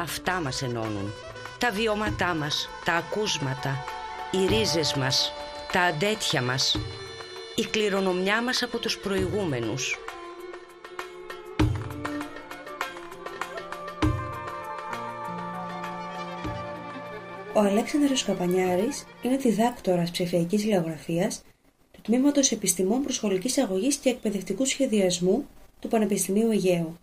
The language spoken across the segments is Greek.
Αυτά μας ενώνουν. Τα βιώματά μας, τα ακούσματα, οι ρίζες μας, τα αντέτια μας, η κληρονομιά μας από τους προηγούμενους. Ο Αλέξανδρος Καπανιάρης είναι διδάκτορας ψηφιακής λεωγραφίας του Τμήματος Επιστημών Προσχολικής Αγωγής και Εκπαιδευτικού Σχεδιασμού του Πανεπιστημίου Αιγαίου.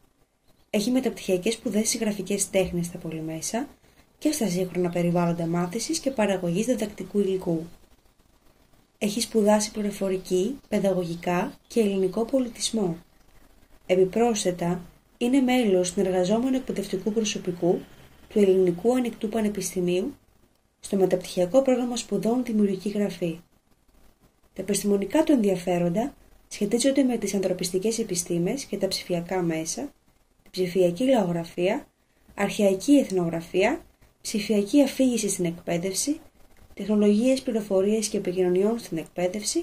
Έχει μεταπτυχιακές σπουδές σε γραφικές τέχνες στα πολυμέσα και στα σύγχρονα περιβάλλοντα μάθησης και παραγωγής διδακτικού υλικού. Έχει σπουδάσει πληροφορική, παιδαγωγικά και ελληνικό πολιτισμό. Επιπρόσθετα, είναι μέλος συνεργαζόμενου εκπαιδευτικού προσωπικού του Ελληνικού Ανοιχτού Πανεπιστημίου στο μεταπτυχιακό πρόγραμμα σπουδών Δημιουργική Γραφή. Τα επιστημονικά του ενδιαφέροντα σχετίζονται με τις ανθρωπιστικές επιστήμες και τα ψηφιακά μέσα, την ψηφιακή λαογραφία, αρχαϊκή εθνογραφία, ψηφιακή αφήγηση στην εκπαίδευση, τεχνολογίες πληροφορίες και επικοινωνιών στην εκπαίδευση,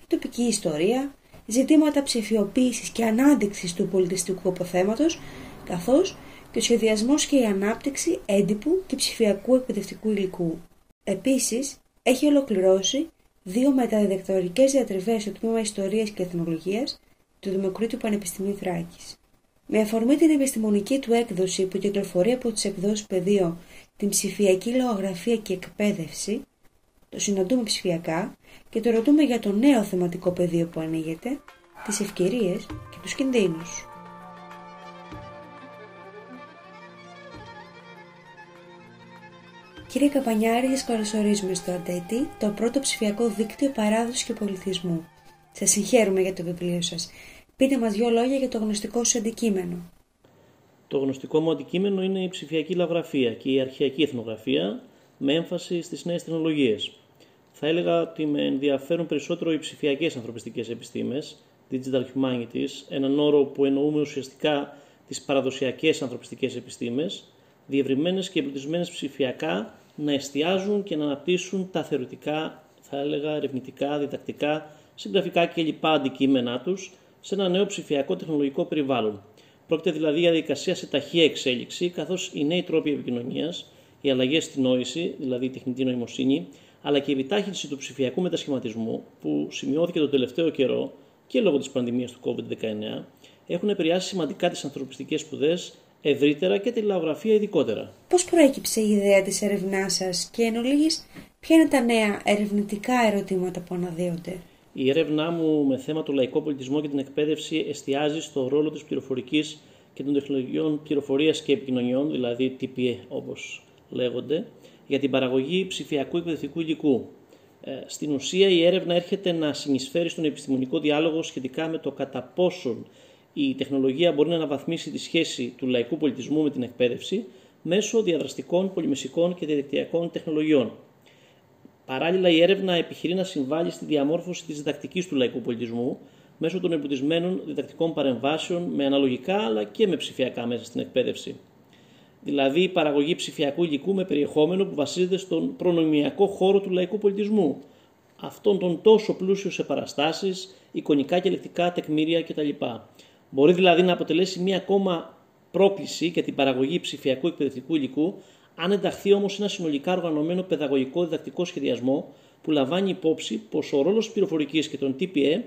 η τοπική ιστορία, ζητήματα ψηφιοποίησης και ανάδειξης του πολιτιστικού αποθέματος, καθώς και ο σχεδιασμός και η ανάπτυξη έντυπου και ψηφιακού εκπαιδευτικού υλικού. Επίσης, έχει ολοκληρώσει δύο μεταδιδακτορικές διατριβές στο Τμήμα Ιστορίας και Εθνολογίας του Δημοκρίτου Πανεπιστημίου Θράκης. Με αφορμή την επιστημονική του έκδοση που κυκλοφορεί από τις εκδόσεις πεδίο την ψηφιακή λογογραφία και εκπαίδευση, το συναντούμε ψηφιακά και το ρωτούμε για το νέο θεματικό πεδίο που ανοίγεται, τις ευκαιρίες και τους κινδύνους. Κύριε Καπανιάρη, σας καλωσορίζουμε στο ΑΤΕΤΗ, το πρώτο ψηφιακό δίκτυο παράδοσης και πολιτισμού. Σας συγχαίρουμε για το βιβλίο σας. Πείτε μας δύο λόγια για το γνωστικό σου αντικείμενο. Το γνωστικό μου αντικείμενο είναι η ψηφιακή λαογραφία και η αρχαϊκή εθνογραφία με έμφαση στις νέες τεχνολογίες. Θα έλεγα ότι με ενδιαφέρουν περισσότερο οι ψηφιακές ανθρωπιστικές επιστήμες, digital humanities, έναν όρο που εννοούμε ουσιαστικά τις παραδοσιακές ανθρωπιστικές επιστήμες, διευρυμένες και εμπλουτισμένες ψηφιακά να εστιάζουν και να αναπτύσσουν τα θεωρητικά, θα έλεγα, ερευνητικά, διδακτικά, συγγραφικά και λοιπά αντικείμενά τους σε ένα νέο ψηφιακό τεχνολογικό περιβάλλον. Πρόκειται δηλαδή για διαδικασία σε ταχεία εξέλιξη, καθώς οι νέοι τρόποι επικοινωνίας, οι αλλαγές στη νόηση, δηλαδή η τεχνητή νοημοσύνη, αλλά και η επιτάχυνση του ψηφιακού μετασχηματισμού, που σημειώθηκε τον τελευταίο καιρό και λόγω της πανδημίας του COVID-19, έχουν επηρεάσει σημαντικά τις ανθρωπιστικές σπουδές ευρύτερα και τη λαογραφία ειδικότερα. Πώς προέκυψε η ιδέα της έρευνά σας και εν ολίγης, ποια είναι τα νέα ερευνητικά ερωτήματα που αναδύονται; Η έρευνά μου με θέμα το λαϊκό πολιτισμό και την εκπαίδευση εστιάζει στο ρόλο της πληροφορικής και των τεχνολογιών πληροφορίας και επικοινωνιών, δηλαδή TPE όπως λέγονται, για την παραγωγή ψηφιακού εκπαιδευτικού υλικού. Ε, στην ουσία η έρευνα έρχεται να συνεισφέρει στον επιστημονικό διάλογο σχετικά με το κατά πόσον η τεχνολογία μπορεί να αναβαθμίσει τη σχέση του λαϊκού πολιτισμού με την εκπαίδευση μέσω διαδραστικών, πολυμεσικών και διαδικτυακών τεχνολογιών. Παράλληλα, η έρευνα επιχειρεί να συμβάλλει στη διαμόρφωση της διδακτικής του λαϊκού πολιτισμού μέσω των εμπλουτισμένων διδακτικών παρεμβάσεων με αναλογικά αλλά και με ψηφιακά μέσα στην εκπαίδευση. Δηλαδή, η παραγωγή ψηφιακού υλικού με περιεχόμενο που βασίζεται στον προνομιακό χώρο του λαϊκού πολιτισμού, αυτόν τον τόσο πλούσιο σε παραστάσεις, εικονικά και λεκτικά τεκμήρια κτλ. Μπορεί δηλαδή να αποτελέσει μία ακόμα πρόκληση για την παραγωγή ψηφιακού εκπαιδευτικού υλικού, αν ενταχθεί όμως ένα συνολικά οργανωμένο παιδαγωγικό διδακτικό σχεδιασμό που λαμβάνει υπόψη πως ο ρόλος της πληροφορικής και των TPE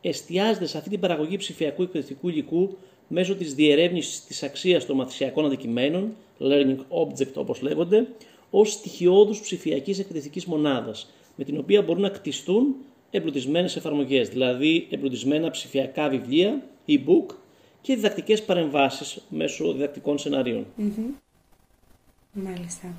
εστιάζεται σε αυτή την παραγωγή ψηφιακού εκπαιδευτικού υλικού μέσω της διερεύνησης της αξίας των μαθησιακών αντικειμένων, learning object όπως λέγονται, ως στοιχειώδους ψηφιακής εκπαιδευτικής μονάδας, με την οποία μπορούν να κτιστούν εμπλουτισμένες εφαρμογές, δηλαδή εμπλουτισμένα ψηφιακά βιβλία e-book και διδακτικές παρεμβάσεις μέσω διδακτικών σενάριων. Μάλιστα.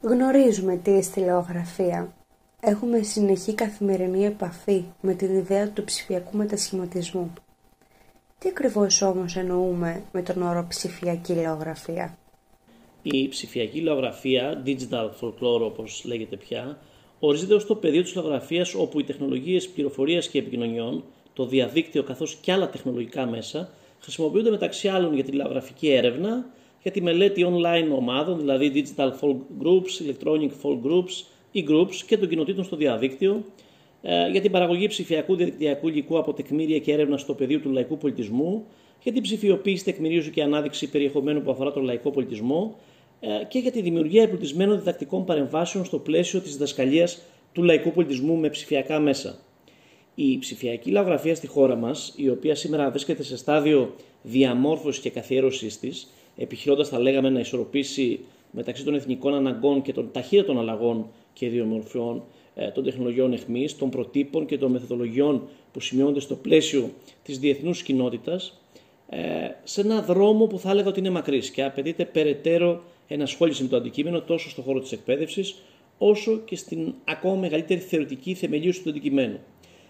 Γνωρίζουμε τι είναι τηλεογραφία. Έχουμε συνεχή καθημερινή επαφή με την ιδέα του ψηφιακού μετασχηματισμού. Τι ακριβώς όμως εννοούμε με τον όρο ψηφιακή λαογραφία. Η ψηφιακή λαογραφία, digital folklore όπως λέγεται πια, ορίζεται ως το πεδίο της λαογραφίας όπου οι τεχνολογίες πληροφορίας και επικοινωνιών το διαδίκτυο καθώς και άλλα τεχνολογικά μέσα χρησιμοποιούνται μεταξύ άλλων για τη λαογραφική έρευνα, για τη μελέτη online ομάδων, δηλαδή digital folk groups, electronic folk groups, e-groups και των κοινοτήτων στο διαδίκτυο, ε, για την παραγωγή ψηφιακού διαδικτυακού υλικού από τεκμήρια και έρευνα στο πεδίο του λαϊκού πολιτισμού, για την ψηφιοποίηση, τεκμηρίωση και ανάδειξη περιεχομένου που αφορά τον λαϊκό πολιτισμό ε, και για τη δημιουργία εμπλουτισμένων διδακτικών παρεμβάσεων στο πλαίσιο της διδασκαλίας του λαϊκού πολιτισμού με ψηφιακά μέσα. Η ψηφιακή λαογραφία στη χώρα μας, η οποία σήμερα βρίσκεται σε στάδιο διαμόρφωσης και καθιέρωσής της, επιχειρώντας, θα λέγαμε, να ισορροπήσει μεταξύ των εθνικών αναγκών και των ταχύτατων αλλαγών και ιδιομορφιών ε, των τεχνολογιών εχμής, των προτύπων και των μεθοδολογιών που σημειώνονται στο πλαίσιο της διεθνούς κοινότητας, ε, σε ένα δρόμο που θα έλεγα ότι είναι μακρύς και απαιτείται περαιτέρω ενασχόληση με το αντικείμενο τόσο στον χώρο της εκπαίδευσης, όσο και στην ακόμα μεγαλύτερη θεωρητική θεμελίωση του αντικειμένου.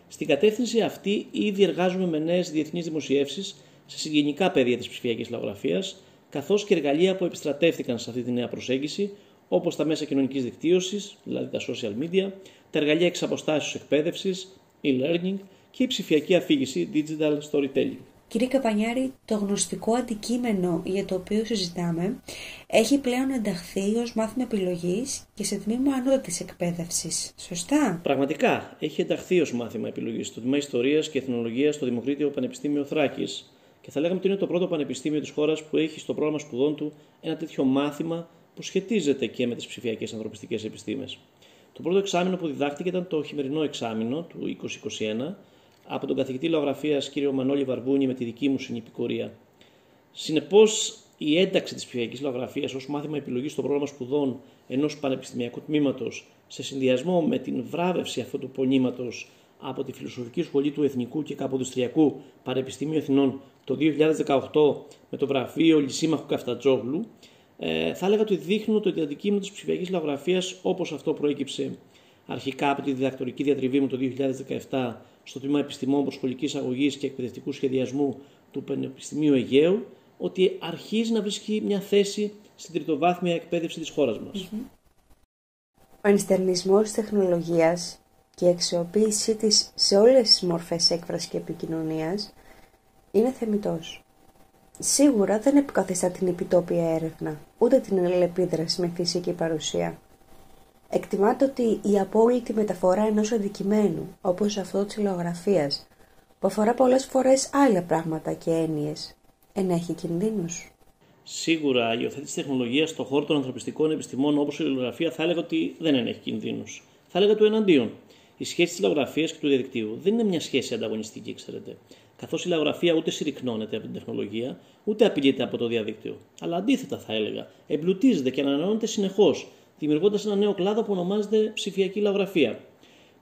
Στην κατεύθυνση αυτή, ήδη εργάζομαι με νέες διεθνείς δημοσιεύσεις σε συγγενικά πεδία της ψηφιακής λαογραφίας, καθώς και εργαλεία που επιστρατεύτηκαν σε αυτή τη νέα προσέγγιση, όπως τα μέσα κοινωνικής δικτύωσης, δηλαδή τα social media, τα εργαλεία εξ εκπαίδευσης, e-learning και η ψηφιακή αφήγηση digital storytelling. Κύριε Καπανιάρη, το γνωστικό αντικείμενο για το οποίο συζητάμε έχει πλέον ενταχθεί ως μάθημα επιλογής και σε τμήμα ανώτατης εκπαίδευσης. Σωστά; Πραγματικά, έχει ενταχθεί ως μάθημα επιλογής στο τμήμα Ιστορίας και Εθνολογίας στο Δημοκρίτιο Πανεπιστήμιο Θράκης και θα λέγαμε ότι είναι το πρώτο πανεπιστήμιο της χώρας που έχει στο πρόγραμμα σπουδών του ένα τέτοιο μάθημα που σχετίζεται και με τις ψηφιακές ανθρωπιστικές επιστήμες. Το πρώτο εξάμεινο που διδάχτηκε ήταν το χειμερινό εξάμεινο του 2021 από τον καθηγητή λαογραφίας κ. Μανώλη Βαρβούνη με τη δική μου συνυπηκορία. Συνεπώς, η ένταξη της ψηφιακής λαογραφίας ως μάθημα επιλογής στο πρόγραμμα σπουδών ενός πανεπιστημιακού τμήματος σε συνδυασμό με την βράβευση αυτού του πονήματος από τη Φιλοσοφική Σχολή του Εθνικού και Καποδιστριακού Πανεπιστημίου Εθνών το 2018 με το βραβείο Λυσίμαχου Καφτατζόγλου, ε, θα έλεγα ότι δείχνουν το αντικείμενο τη ψηφιακή λαογραφία όπως αυτό προέκυψε αρχικά από τη διδακτορική διατριβή μου το 2017 στο τμήμα Επιστημών Προσχολικής Αγωγής και Εκπαιδευτικού Σχεδιασμού του Πανεπιστημίου Αιγαίου, ότι αρχίζει να βρίσκει μια θέση στην τριτοβάθμια εκπαίδευση της χώρας μας. Ο ενστερνισμός της τεχνολογίας και η αξιοποίησή της σε όλες τις μορφές έκφρασης και επικοινωνίας είναι θεμητός. Σίγουρα δεν επικαθιστά την επιτόπια έρευνα, ούτε την ελεπίδραση με φυσική παρουσία. Εκτιμάται ότι η απόλυτη μεταφορά ενός αντικειμένου, όπως αυτό της λογογραφίας, που αφορά πολλές φορές άλλα πράγματα και έννοιες, ενέχει κινδύνους. Σίγουρα η υιοθέτηση τεχνολογίας στον χώρο των ανθρωπιστικών επιστημών όπως η λογογραφία θα έλεγα ότι δεν ενέχει κινδύνους. Θα έλεγα του εναντίον. Η σχέση της λογογραφία και του διαδικτύου δεν είναι μια σχέση ανταγωνιστική, ξέρετε. Καθώς η λογογραφία ούτε συρρυκνώνεται από την τεχνολογία, ούτε απειλείται από το διαδίκτυο. Αλλά αντίθετα θα έλεγα, εμπλουτίζεται και ανανεώνεται συνεχώς δημιουργώντας ένα νέο κλάδο που ονομάζεται ψηφιακή λαογραφία.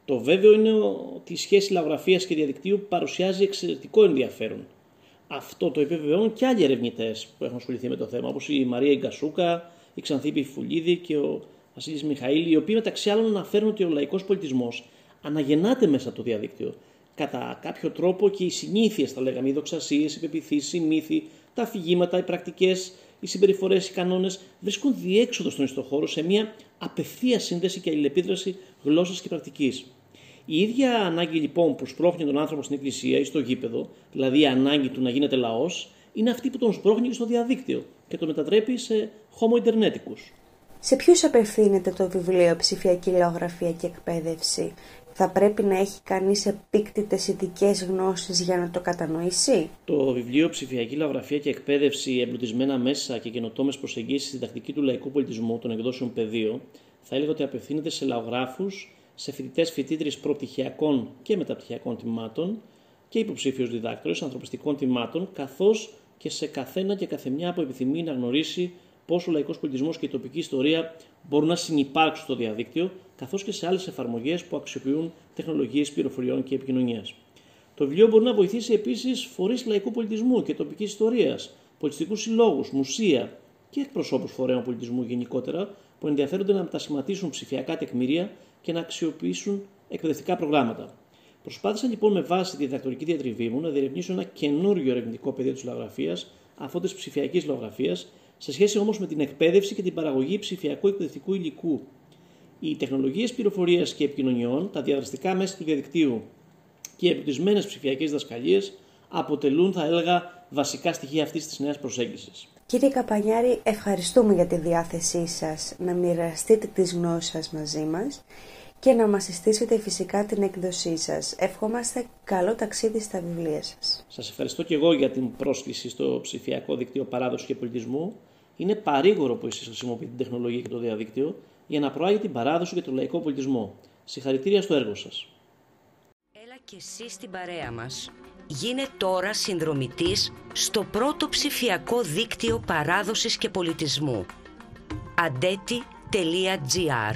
Το βέβαιο είναι ότι η σχέση λαογραφίας και διαδικτύου παρουσιάζει εξαιρετικό ενδιαφέρον. Αυτό το επιβεβαιώνουν και άλλοι ερευνητές που έχουν ασχοληθεί με το θέμα, όπως η Μαρία Ιγκασούκα, η Ξανθήπη Φουλίδη και ο Βασίλης Μιχαήλ, οι οποίοι μεταξύ άλλων αναφέρουν ότι ο λαϊκός πολιτισμός αναγεννάται μέσα από το διαδίκτυο. Κατά κάποιο τρόπο και οι συνήθειες, θα λέγαμε, οι δοξασίες, οι πεπιθήσεις, οι μύθοι, τα αφηγήματα, οι πρακτικές οι συμπεριφορές, οι κανόνες βρίσκουν διέξοδο στον ιστοχώρο σε μια απευθεία σύνδεση και αλληλεπίδραση γλώσσας και πρακτικής. Η ίδια ανάγκη λοιπόν που σπρώχνει τον άνθρωπο στην εκκλησία ή στο γήπεδο, δηλαδή η ανάγκη του να γίνεται λαός, είναι αυτή που τον σπρώχνει στο διαδίκτυο και τον μετατρέπει σε homo interneticus. Σε ποιους απευθύνεται το βιβλίο Ψηφιακή Λαογραφία και Εκπαίδευση, θα πρέπει να έχει κανείς επίκτητες ειδικές γνώσεις για να το κατανοήσει; Το βιβλίο Ψηφιακή Λαογραφία και Εκπαίδευση, εμπλουτισμένα μέσα και καινοτόμες προσεγγίσεις στη διδακτική του λαϊκού πολιτισμού των εκδόσεων πεδίο, θα έλεγα ότι απευθύνεται σε λαογράφους, σε φοιτητές φοιτήτρε προπτυχιακών και μεταπτυχιακών τιμάτων και υποψήφιους διδάκτορες ανθρωπιστικών τιμάτων, καθώς και σε καθένα και καθεμιά που επιθυμεί να γνωρίσει πώς ο λαϊκός πολιτισμός και η τοπική ιστορία μπορούν να συνεπάρξουν στο διαδίκτυο, καθώς και σε άλλες εφαρμογές που αξιοποιούν τεχνολογίες πληροφοριών και επικοινωνίας. Το βιβλίο μπορεί να βοηθήσει επίσης φορείς λαϊκού πολιτισμού και τοπικής ιστορίας, πολιτιστικούς συλλόγους, μουσεία και εκπροσώπους φορέων πολιτισμού γενικότερα που ενδιαφέρονται να μετασχηματίσουν ψηφιακά τεκμήρια και να αξιοποιήσουν εκπαιδευτικά προγράμματα. Προσπάθησα λοιπόν με βάση τη διδακτορική διατριβή μου να διερευνήσω ένα καινούριο ερευνητικό πεδίο της λογογραφίας, αυτό τη ψηφιακής λογογραφίας, σε σχέση όμως με την εκπαίδευση και την παραγωγή ψηφιακού εκπαιδευτικού υλικού. Οι τεχνολογίες πληροφορίας και επικοινωνιών, τα διαδραστικά μέσα του διαδικτύου και οι εμπλουτισμένες ψηφιακές διδασκαλίε αποτελούν, θα έλεγα, βασικά στοιχεία αυτής της νέας προσέγγισης. Κύριε Καπανιάρη, ευχαριστούμε για τη διάθεσή σας να μοιραστείτε τις γνώσεις σας μαζί μας και να μας συστήσετε φυσικά την έκδοσή σας. Ευχόμαστε καλό ταξίδι στα βιβλία σας. Σας ευχαριστώ και εγώ για την πρόσκληση στο ψηφιακό δίκτυο παράδοσης και πολιτισμού. Είναι παρήγορο που εσείς χρησιμοποιείτε την τεχνολογία και το διαδίκτυο για να προάγει την παράδοση και τον λαϊκό πολιτισμό. Συγχαρητήρια στο έργο σας. Έλα και εσύ στην παρέα μας. Γίνε τώρα συνδρομητής στο πρώτο ψηφιακό δίκτυο παράδοσης και πολιτισμού. αντέτη.gr